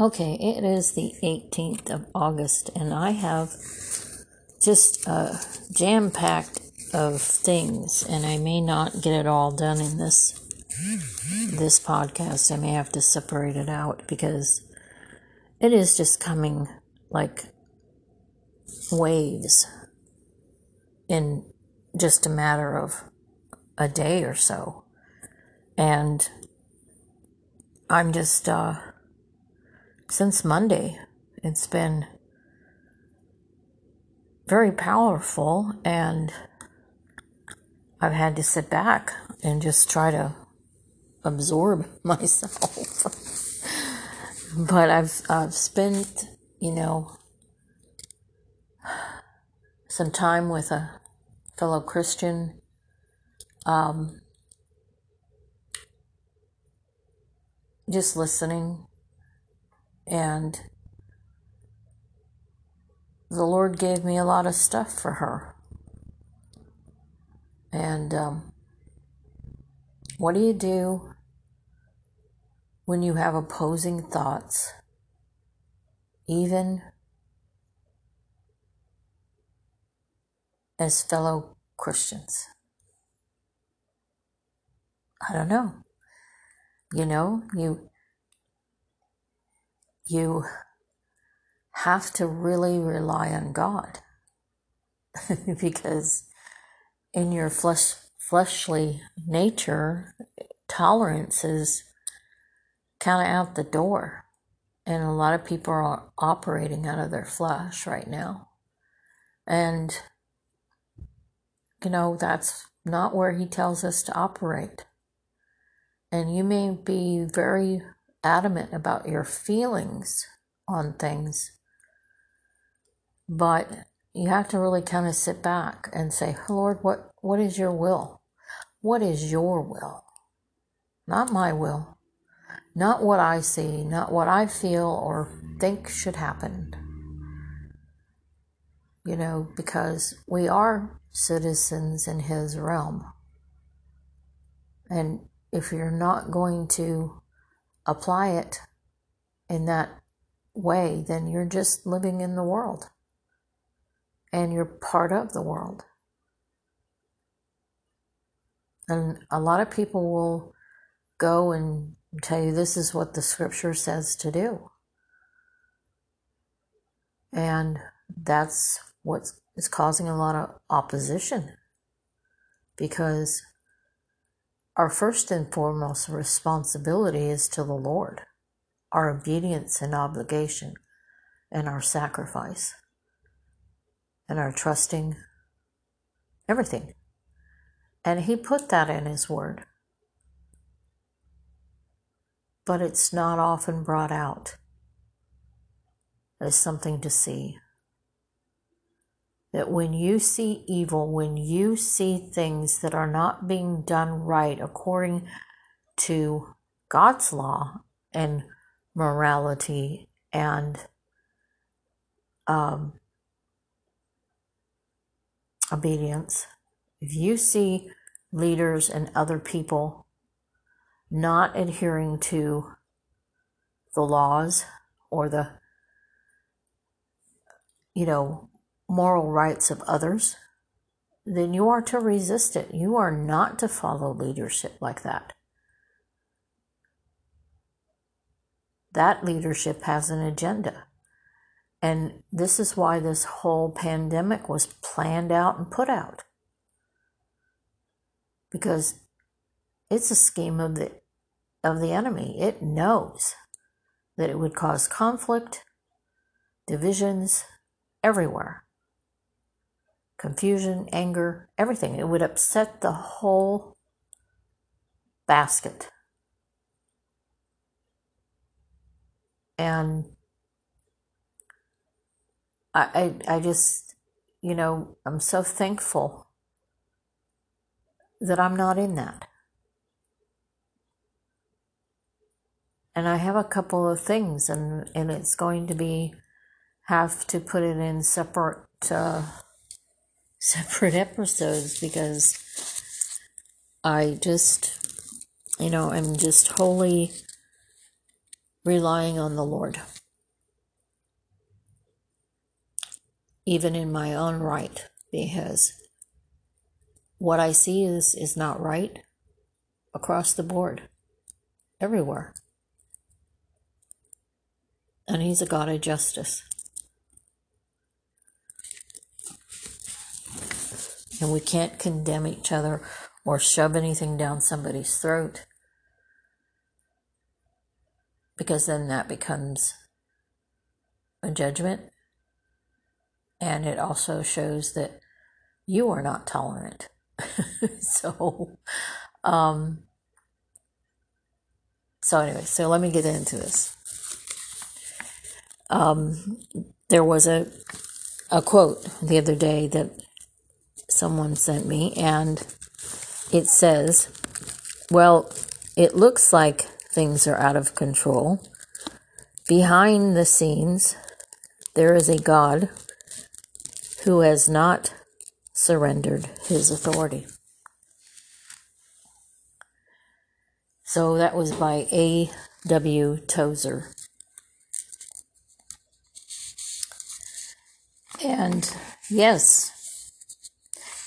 Okay, it is the 18th of August, and I have just a jam packed of things, and I may not get it all done in this this podcast. I may have to separate it out because it is just coming like waves in just a matter of a day or so, and I'm just uh since Monday. It's been very powerful, and I've had to sit back and just try to absorb myself. but I've I've spent, you know, some time with a fellow Christian. Um, just listening and the Lord gave me a lot of stuff for her. And um, what do you do when you have opposing thoughts, even as fellow Christians? I don't know. You know, you you have to really rely on God. Because in your flesh fleshly nature tolerance is kind of out the door. And a lot of people are operating out of their flesh right now. And you know that's not where he tells us to operate. And you may be very adamant about your feelings on things. But you have to really kind of sit back and say, Lord, what, what is your will? What is your will? Not my will. Not what I see, not what I feel or think should happen. You know, because we are citizens in His realm. And if you're not going to apply it in that way, then you're just living in the world and you're part of the world. And a lot of people will go and tell you this is what the scripture says to do. And that's what is causing a lot of opposition because our first and foremost responsibility is to the Lord, our obedience and obligation, and our sacrifice, and our trusting everything. And He put that in His Word. But it's not often brought out as something to see that when you see evil, when you see things that are not being done right according to God's law and morality and um, obedience, if you see leaders and other people not adhering to the laws or the, you know, moral rights of others, then you are to resist it. You are not to follow leadership like that. That leadership has an agenda. And this is why this whole pandemic was planned out and put out. Because it's a scheme of the of the enemy. It knows that it would cause conflict, divisions everywhere confusion, anger, everything. It would upset the whole basket. And I, I, I just, you know, I'm so thankful that I'm not in that. And I have a couple of things, and, and it's going to be have to put it in separate uh, separate episodes because I just, you know, I'm just wholly relying on the Lord. Even in my own right, because what I see is, is not right across the board, everywhere. And He's a God of justice. And we can't condemn each other or shove anything down somebody's throat because then that becomes a judgment. And it also shows that you are not tolerant. so, um, so anyway, so let me get into this. Um, there was a a quote the other day that someone sent me, and it says, "Well, it looks like things are out of control. Behind the scenes, there is a God who has not surrendered his authority. So that was by A. W. Tozer. And yes,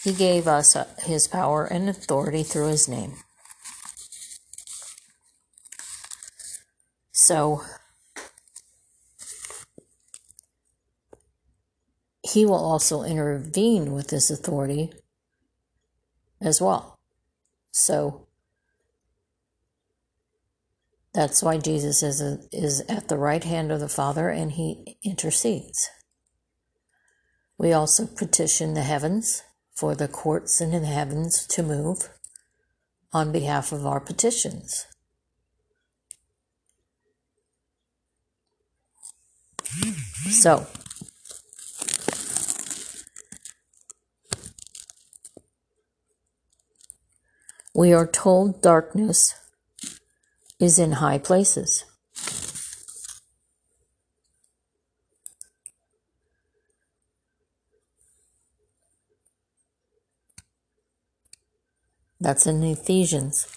he gave us uh, his power and authority through his name. So he will also intervene with this authority as well. So that's why Jesus is, a, is at the right hand of the Father and he intercedes. We also petition the heavens for the courts and in the heavens to move on behalf of our petitions. So, we are told darkness is in high places. That's in Ephesians.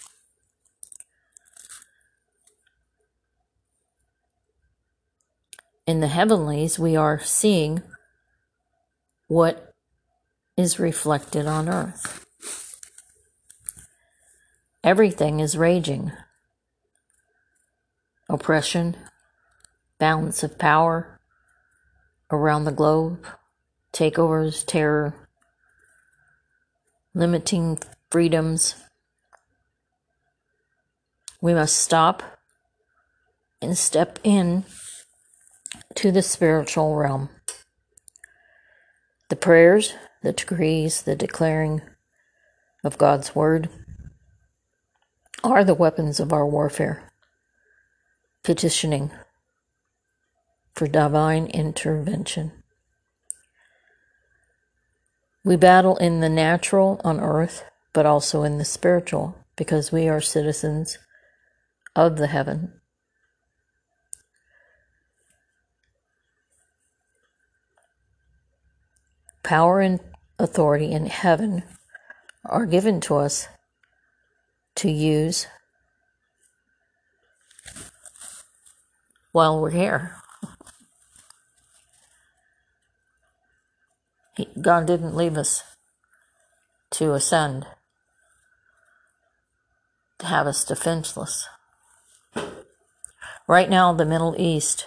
in the heavenlies, we are seeing what is reflected on earth. Everything is raging oppression, balance of power around the globe, takeovers, terror, limiting freedoms. We must stop and step in to the spiritual realm. The prayers, the decrees, the declaring of God's word are the weapons of our warfare, petitioning for divine intervention. We battle in the natural on earth, but also in the spiritual, because we are citizens of the heaven Power and authority in heaven are given to us to use while we're here. God didn't leave us to ascend, have us defenseless. Right now, the Middle East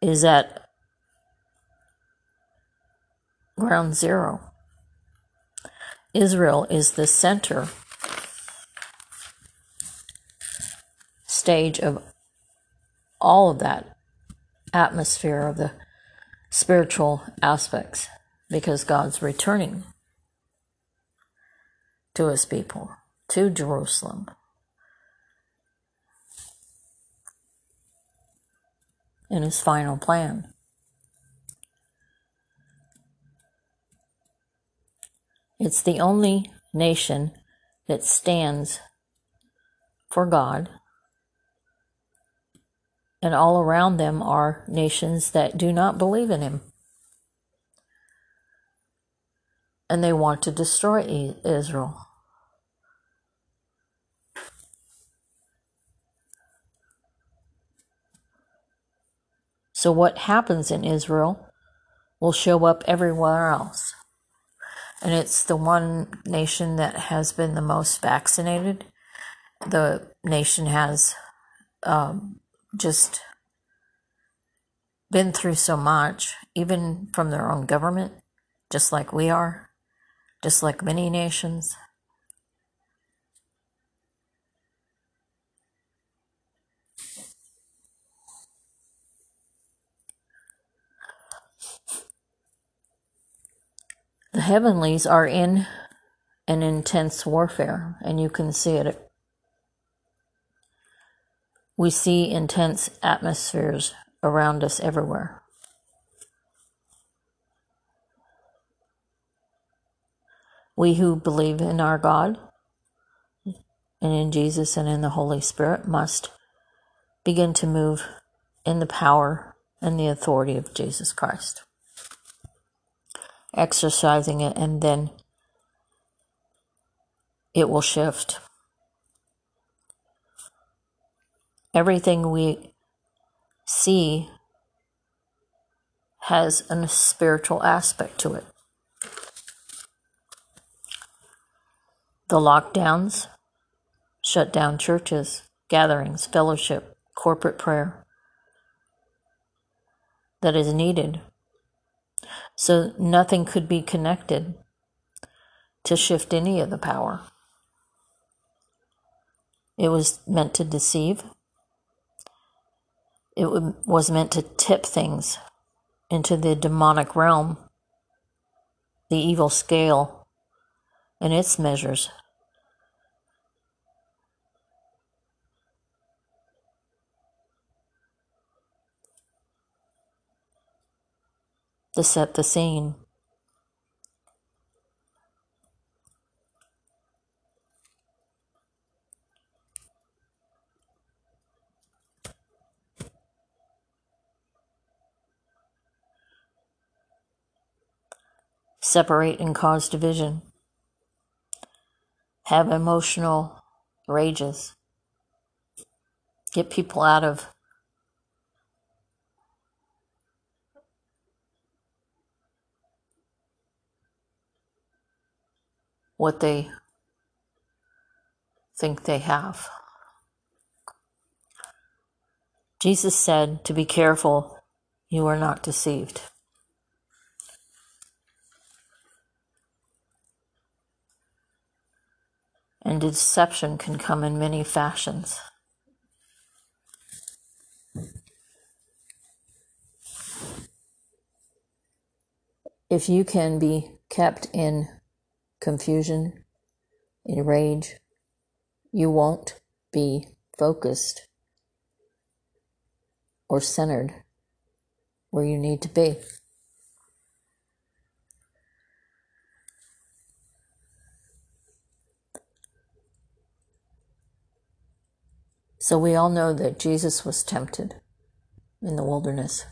is at ground zero. Israel is the center stage of all of that atmosphere of the spiritual aspects because God's returning to his people, to Jerusalem. In his final plan. It's the only nation that stands for God. And all around them are nations that do not believe in Him. And they want to destroy Israel. So, what happens in Israel will show up everywhere else. And it's the one nation that has been the most vaccinated. The nation has um, just been through so much, even from their own government, just like we are, just like many nations. The heavenlies are in an intense warfare, and you can see it. We see intense atmospheres around us everywhere. We who believe in our God and in Jesus and in the Holy Spirit must begin to move in the power and the authority of Jesus Christ exercising it, and then it will shift. Everything we see has a spiritual aspect to it. The lockdowns shut down churches, gatherings, fellowship, corporate prayer that is needed so nothing could be connected to shift any of the power. It was meant to deceive. It was meant to tip things into the demonic realm, the evil scale, and its measures. To set the scene. Separate and cause division. Have emotional rages. Get people out of what they think they have. Jesus said to be careful you are not deceived. And deception can come in many fashions. If you can be kept in confusion, in rage, you won't be focused or centered where you need to be. So we all know that Jesus was tempted in the wilderness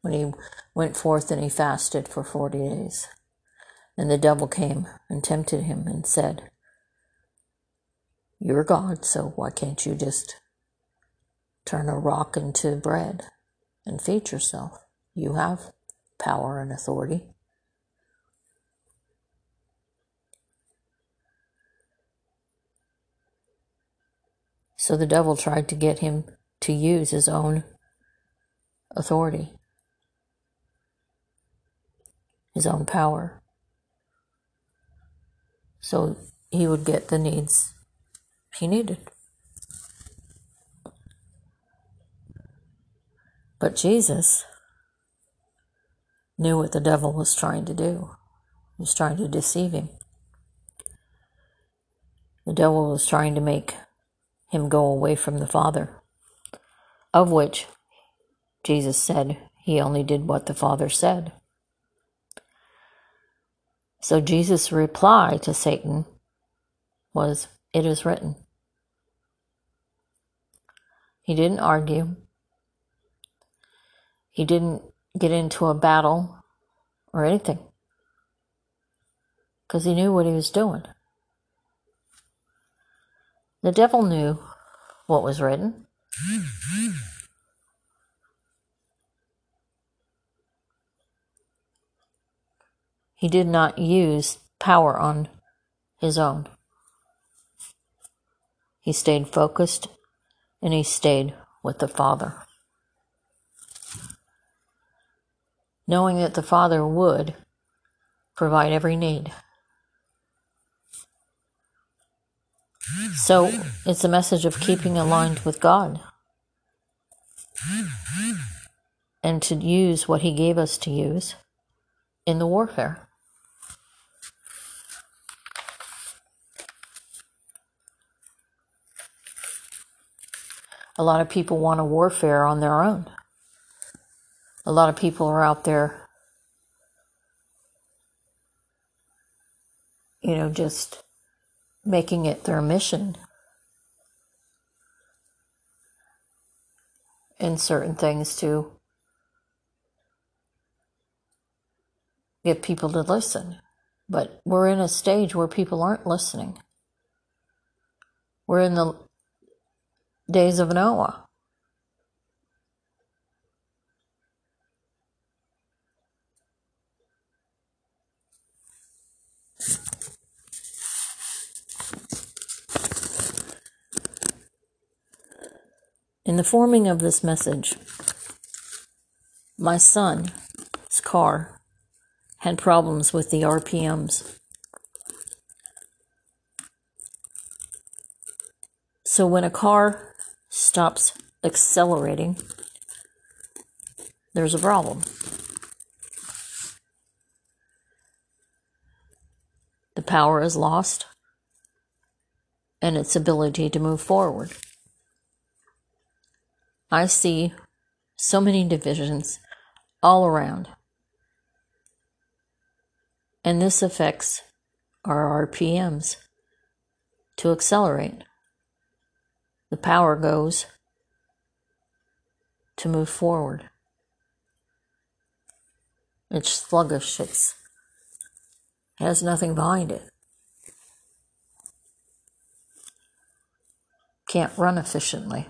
when he went forth and he fasted for 40 days. And the devil came and tempted him and said, You're God, so why can't you just turn a rock into bread and feed yourself? You have power and authority. So the devil tried to get him to use his own authority, his own power so he would get the needs he needed. But Jesus knew what the devil was trying to do. He was trying to deceive him. The devil was trying to make him go away from the Father, of which Jesus said he only did what the Father said. So Jesus' reply to Satan was, It is written. He didn't argue. He didn't get into a battle or anything because he knew what he was doing. The devil knew what was written. He did not use power on his own. He stayed focused and he stayed with the Father. Knowing that the Father would provide every need. So it's a message of keeping aligned with God and to use what He gave us to use in the warfare. A lot of people want a warfare on their own. A lot of people are out there, you know, just making it their mission And certain things to get people to listen. But we're in a stage where people aren't listening. We're in the days of Noah. In the forming of this message, my son's car had problems with the RPMs. So when a car stops accelerating, there's a problem. The power is lost and its ability to move forward. I see so many divisions all around. And this affects our RPMs to accelerate the power goes to move forward. It's sluggish, it has nothing behind it. Can't run efficiently.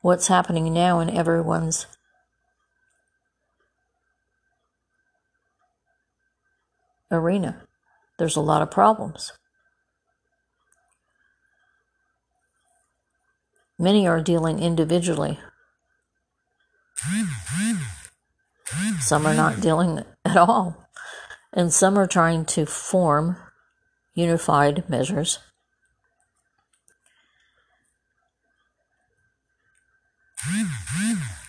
What's happening now in everyone's arena? There's a lot of problems. Many are dealing individually. Some are not dealing at all. And some are trying to form unified measures.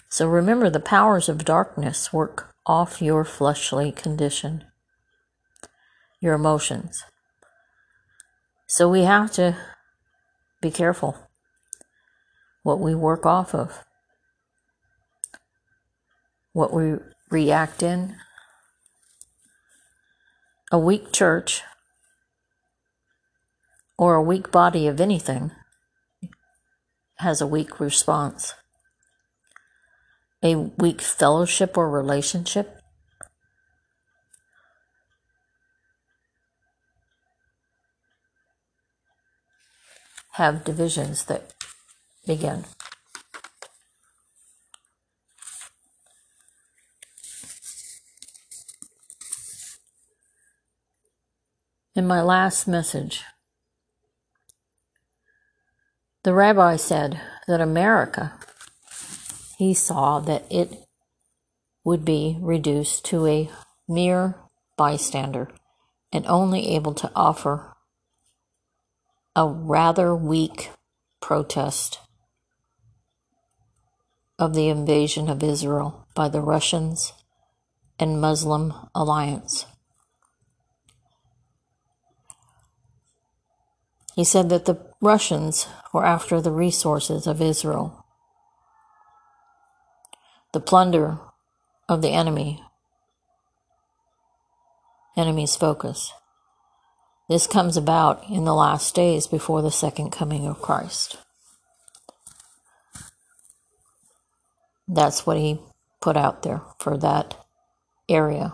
So remember, the powers of darkness work off your fleshly condition your emotions. So we have to be careful what we work off of, what we react in. A weak church or a weak body of anything has a weak response. A weak fellowship or relationship have divisions that begin. In my last message, the rabbi said that America, he saw that it would be reduced to a mere bystander and only able to offer a rather weak protest of the invasion of Israel by the Russians and Muslim alliance. He said that the Russians were after the resources of Israel, the plunder of the enemy, enemy's focus. This comes about in the last days before the second coming of Christ. That's what he put out there for that area.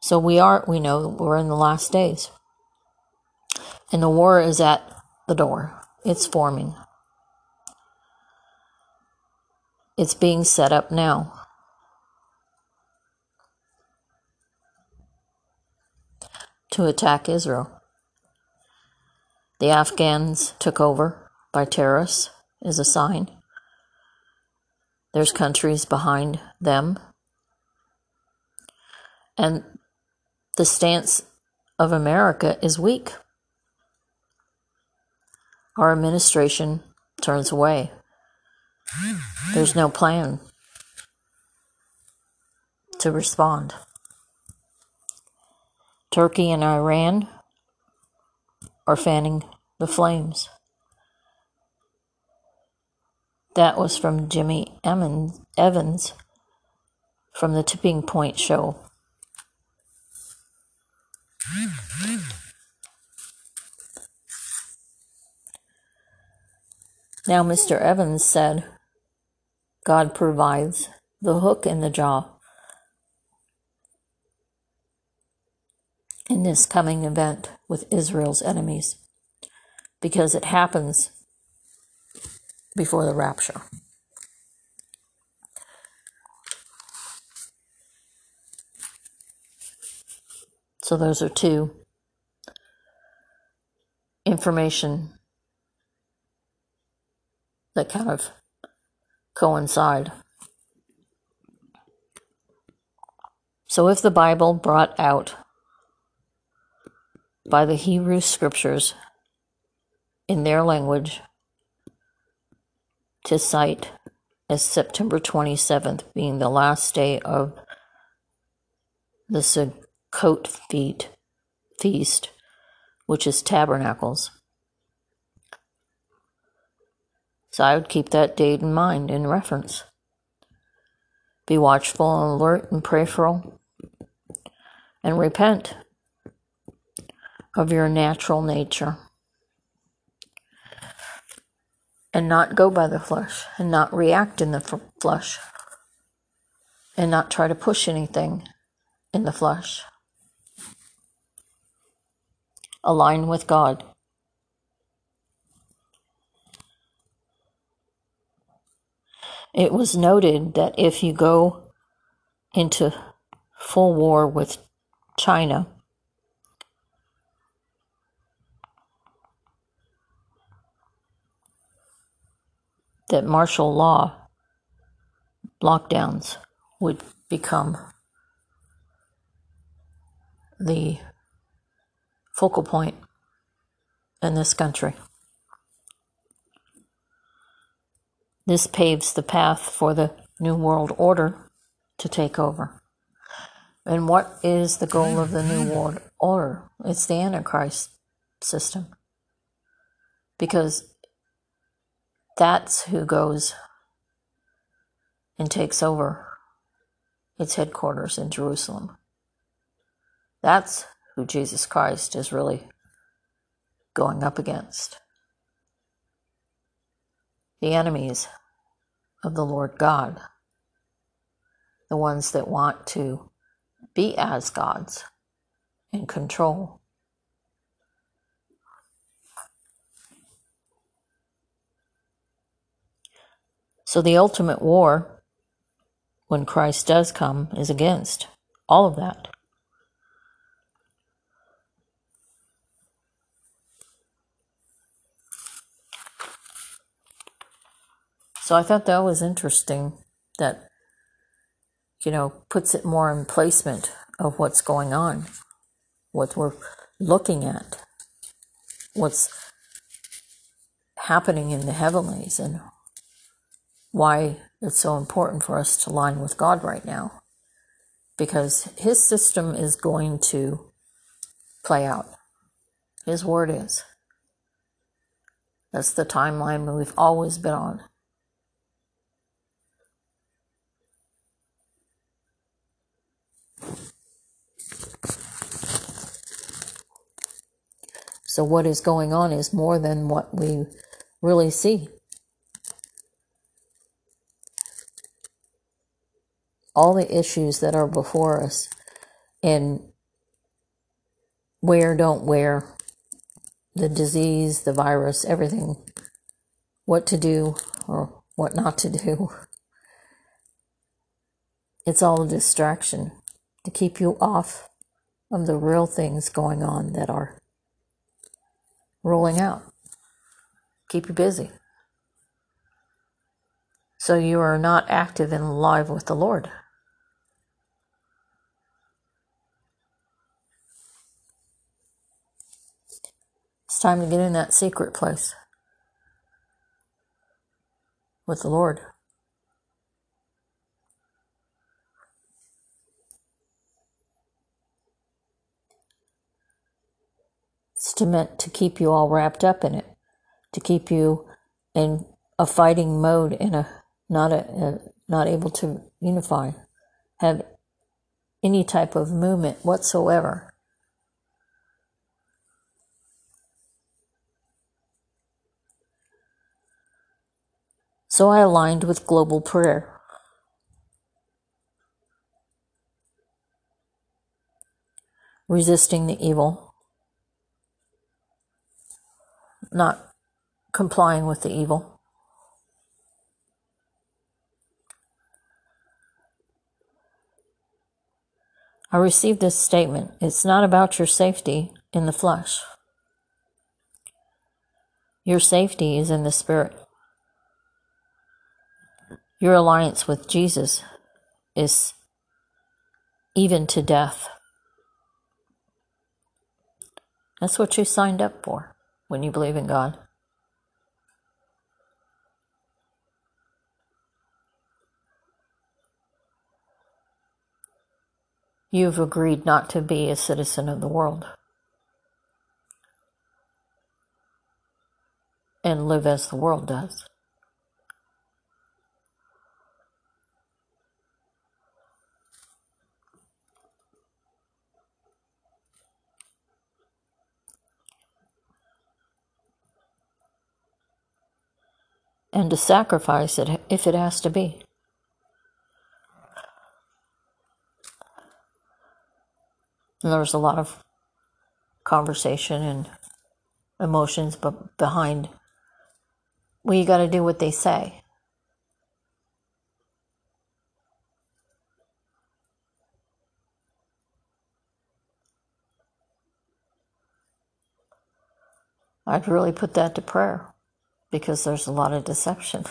So we are, we know we're in the last days. And the war is at the door, it's forming. It's being set up now. To attack Israel. The Afghans took over by terrorists is a sign. There's countries behind them. And the stance of America is weak. Our administration turns away. There's no plan to respond. Turkey and Iran are fanning the flames. That was from Jimmy Evans from the Tipping Point show. Now, Mr. Evans said, God provides the hook in the jaw in this coming event with Israel's enemies because it happens before the rapture. So, those are two information that kind of coincide. So, if the Bible brought out by the Hebrew scriptures in their language to cite as September 27th being the last day of the Sukkot feast, which is tabernacles. So I would keep that date in mind in reference. Be watchful and alert and prayerful and repent of your natural nature and not go by the flesh and not react in the f- flesh and not try to push anything in the flesh. Align with God. It was noted that if you go into full war with China, that martial law lockdowns would become the focal point in this country. This paves the path for the New World Order to take over. And what is the goal of the New World Order? It's the Antichrist system. Because that's who goes and takes over its headquarters in Jerusalem. That's who Jesus Christ is really going up against the enemies of the Lord God, the ones that want to be as gods and control. So the ultimate war, when Christ does come, is against all of that. So I thought that was interesting that, you know, puts it more in placement of what's going on, what we're looking at, what's happening in the heavenlies, and why it's so important for us to line with God right now. Because His system is going to play out. His word is. That's the timeline we've always been on. So, what is going on is more than what we really see. All the issues that are before us in wear, don't wear, the disease, the virus, everything, what to do or what not to do, It's all a distraction to keep you off of the real things going on that are rolling out. Keep you busy. So you are not active and alive with the Lord. It's time to get in that secret place with the Lord. It's to meant to keep you all wrapped up in it, to keep you in a fighting mode, in a not a, a not able to unify, have any type of movement whatsoever. So I aligned with global prayer. Resisting the evil, not complying with the evil. I received this statement it's not about your safety in the flesh, your safety is in the spirit. Your alliance with Jesus is even to death. That's what you signed up for when you believe in God. You've agreed not to be a citizen of the world and live as the world does. And to sacrifice it if it has to be. And there was a lot of conversation and emotions but behind well you got to do what they say i'd really put that to prayer because there's a lot of deception.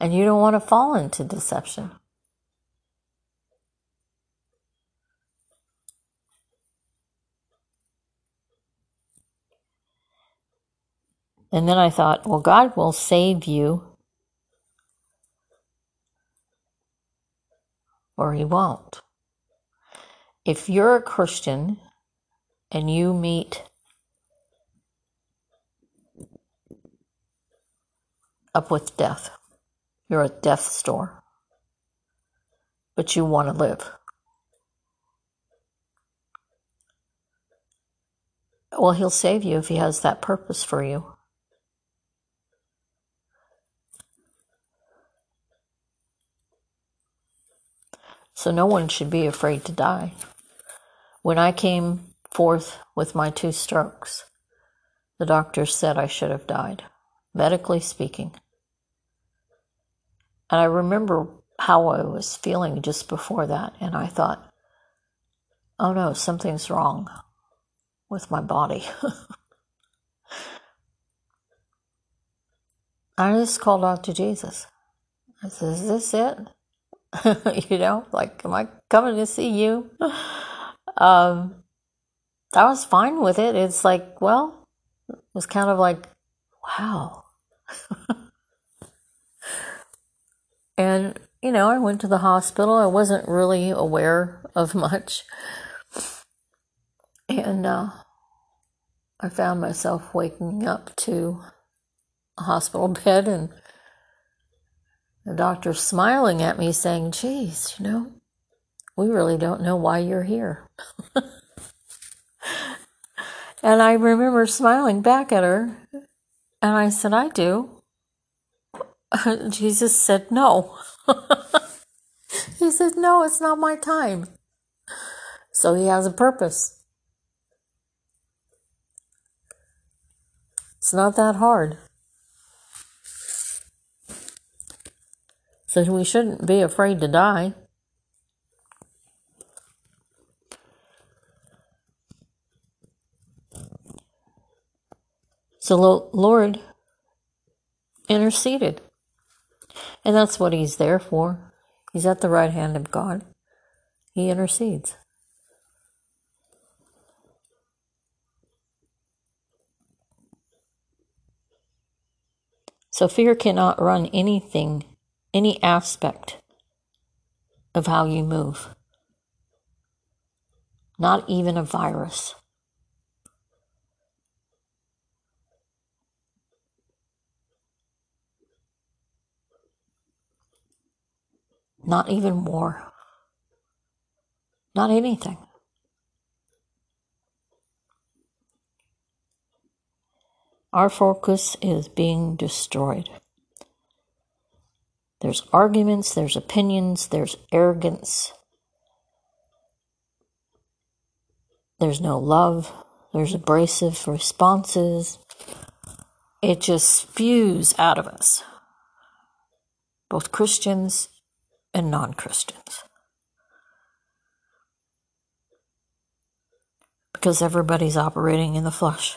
And you don't want to fall into deception. And then I thought, well, God will save you, or He won't. If you're a Christian and you meet up with death. You're at death's door. But you want to live. Well, he'll save you if he has that purpose for you. So no one should be afraid to die. When I came forth with my two strokes, the doctors said I should have died, medically speaking. And I remember how I was feeling just before that. And I thought, oh no, something's wrong with my body. I just called out to Jesus. I said, Is this it? you know, like, am I coming to see you? Um, I was fine with it. It's like, well, it was kind of like, wow. And, you know, I went to the hospital. I wasn't really aware of much. And uh, I found myself waking up to a hospital bed and the doctor smiling at me saying, geez, you know, we really don't know why you're here. and I remember smiling back at her and I said, I do. Jesus said, No. he said, No, it's not my time. So he has a purpose. It's not that hard. So we shouldn't be afraid to die. So, Lord interceded. And that's what he's there for. He's at the right hand of God. He intercedes. So fear cannot run anything, any aspect of how you move. Not even a virus. Not even war. Not anything. Our focus is being destroyed. There's arguments, there's opinions, there's arrogance, there's no love, there's abrasive responses. It just spews out of us, both Christians and non Christians. Because everybody's operating in the flesh.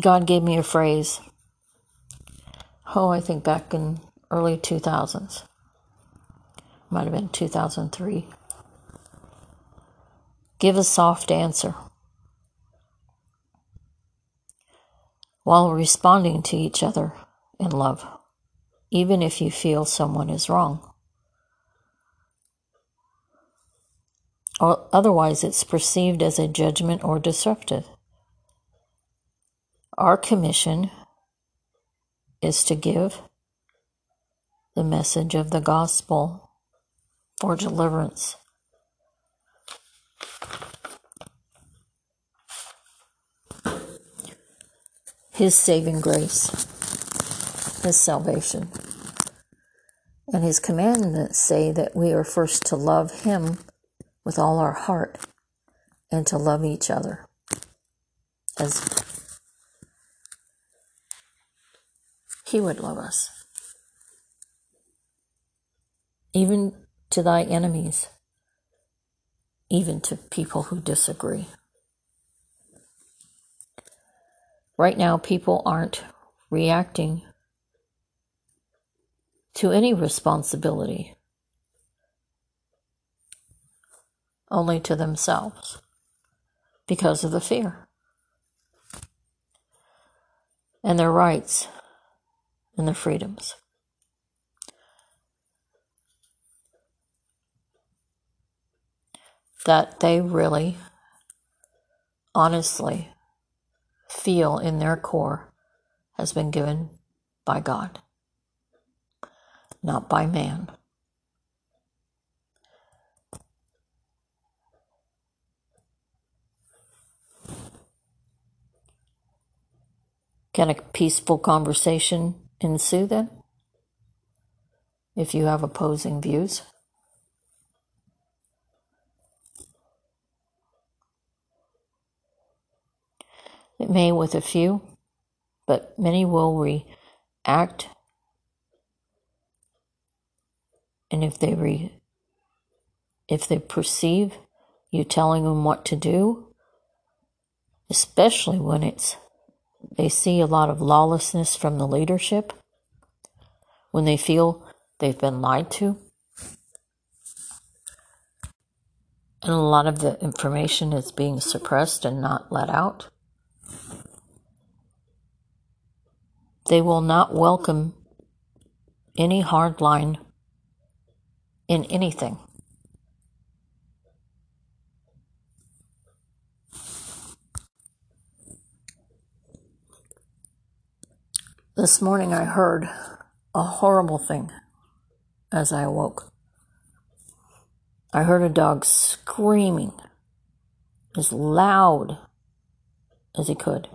God gave me a phrase. Oh, I think back in early 2000s. Might have been 2003. Give a soft answer. While responding to each other in love, even if you feel someone is wrong. Otherwise, it's perceived as a judgment or disruptive. Our commission is to give the message of the gospel for deliverance. His saving grace, His salvation. And His commandments say that we are first to love Him with all our heart and to love each other as He would love us. Even to thy enemies, even to people who disagree. Right now, people aren't reacting to any responsibility, only to themselves. Because of the fear. And their rights. And their freedoms. That they really, honestly feel in their core has been given by God, not by man. Can a peaceful conversation ensue then if you have opposing views. It may with a few, but many will react. And if they re, if they perceive you telling them what to do, especially when it's they see a lot of lawlessness from the leadership when they feel they've been lied to. And a lot of the information is being suppressed and not let out. They will not welcome any hard line in anything. This morning I heard a horrible thing as I awoke. I heard a dog screaming as loud as he could.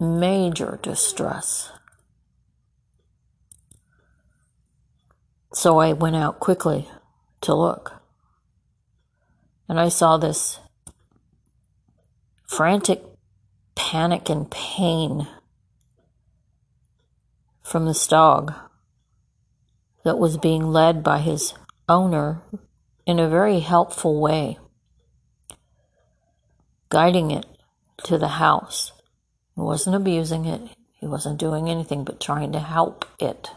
Major distress. So I went out quickly to look. And I saw this frantic panic and pain from this dog that was being led by his owner in a very helpful way, guiding it to the house. He wasn't abusing it, he wasn't doing anything but trying to help it.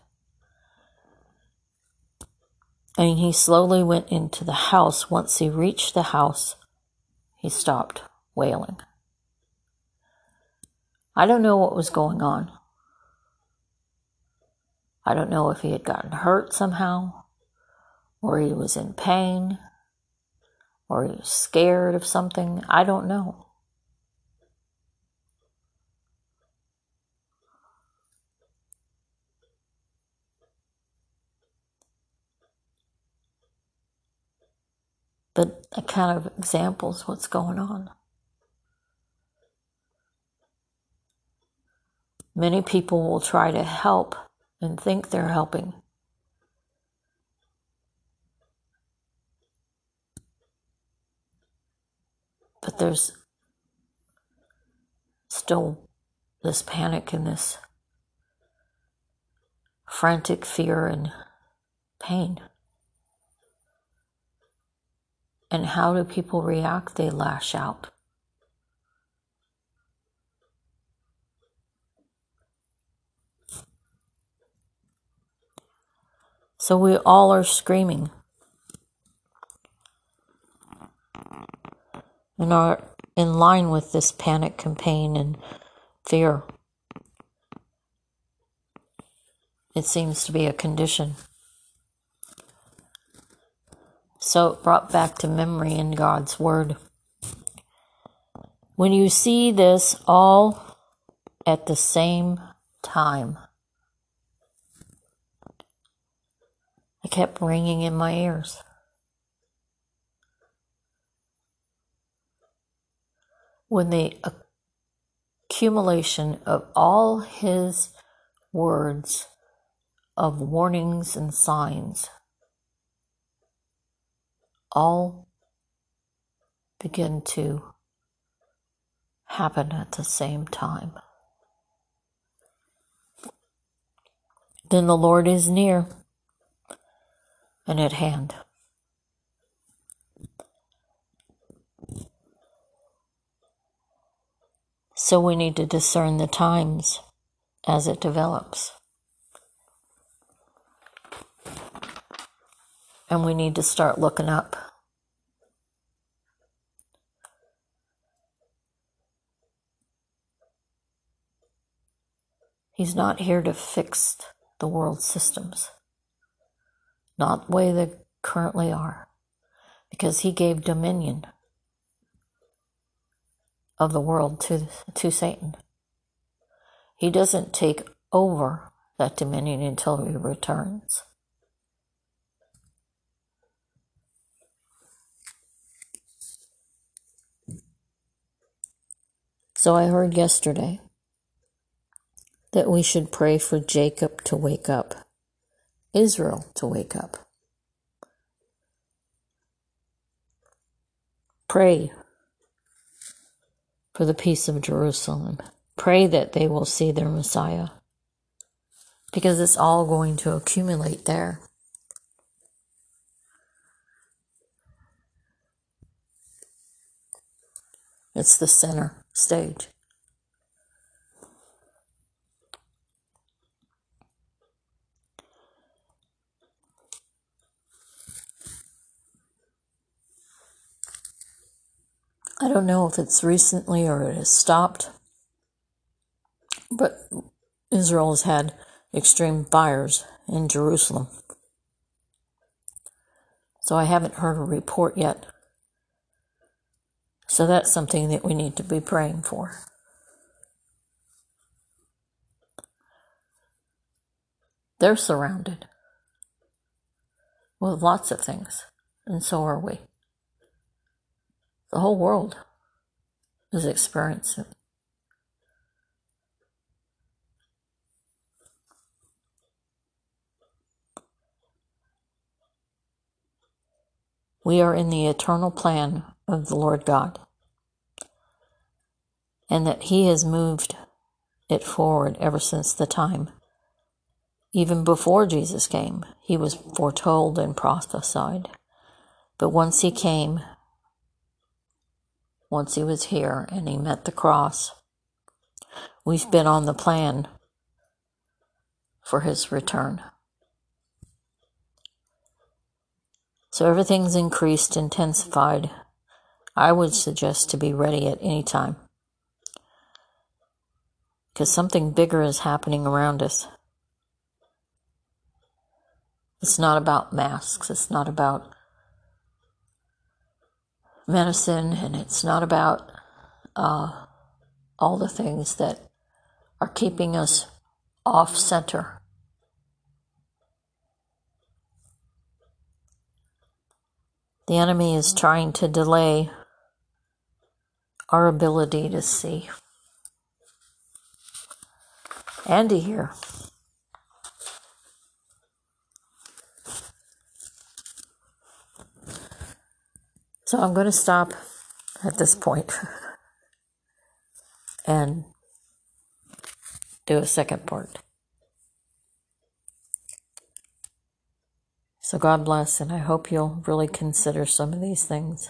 And he slowly went into the house. Once he reached the house, he stopped wailing. I don't know what was going on. I don't know if he had gotten hurt somehow, or he was in pain, or he was scared of something. I don't know. But kind of examples what's going on. Many people will try to help and think they're helping. But there's still this panic and this frantic fear and pain. And how do people react? They lash out. So we all are screaming and are in line with this panic and pain and fear. It seems to be a condition. So it brought back to memory in God's Word. When you see this all at the same time, I kept ringing in my ears. When the accumulation of all his words of warnings and signs all begin to happen at the same time. Then the Lord is near and at hand. So we need to discern the times as it develops. And we need to start looking up. He's not here to fix the world systems not the way they currently are, because he gave dominion of the world to, to Satan. He doesn't take over that dominion until he returns. So I heard yesterday that we should pray for Jacob to wake up. Israel to wake up. Pray for the peace of Jerusalem. Pray that they will see their Messiah because it's all going to accumulate there. It's the center stage. I don't know if it's recently or it has stopped, but Israel has had extreme fires in Jerusalem. So I haven't heard a report yet. So that's something that we need to be praying for. They're surrounded with lots of things, and so are we. The whole world is experiencing. We are in the eternal plan of the Lord God, and that He has moved it forward ever since the time. Even before Jesus came, He was foretold and prophesied. But once He came, once He was here and He met the cross, we've been on the plan for His return. So everything's increased, intensified. I would suggest to be ready at any time because something bigger is happening around us. It's not about masks, it's not about medicine, and it's not about uh, all the things that are keeping us off center. The enemy is trying to delay our ability to see. Andy here. So I'm going to stop at this point and do a second part. So God bless, and I hope you'll really consider some of these things.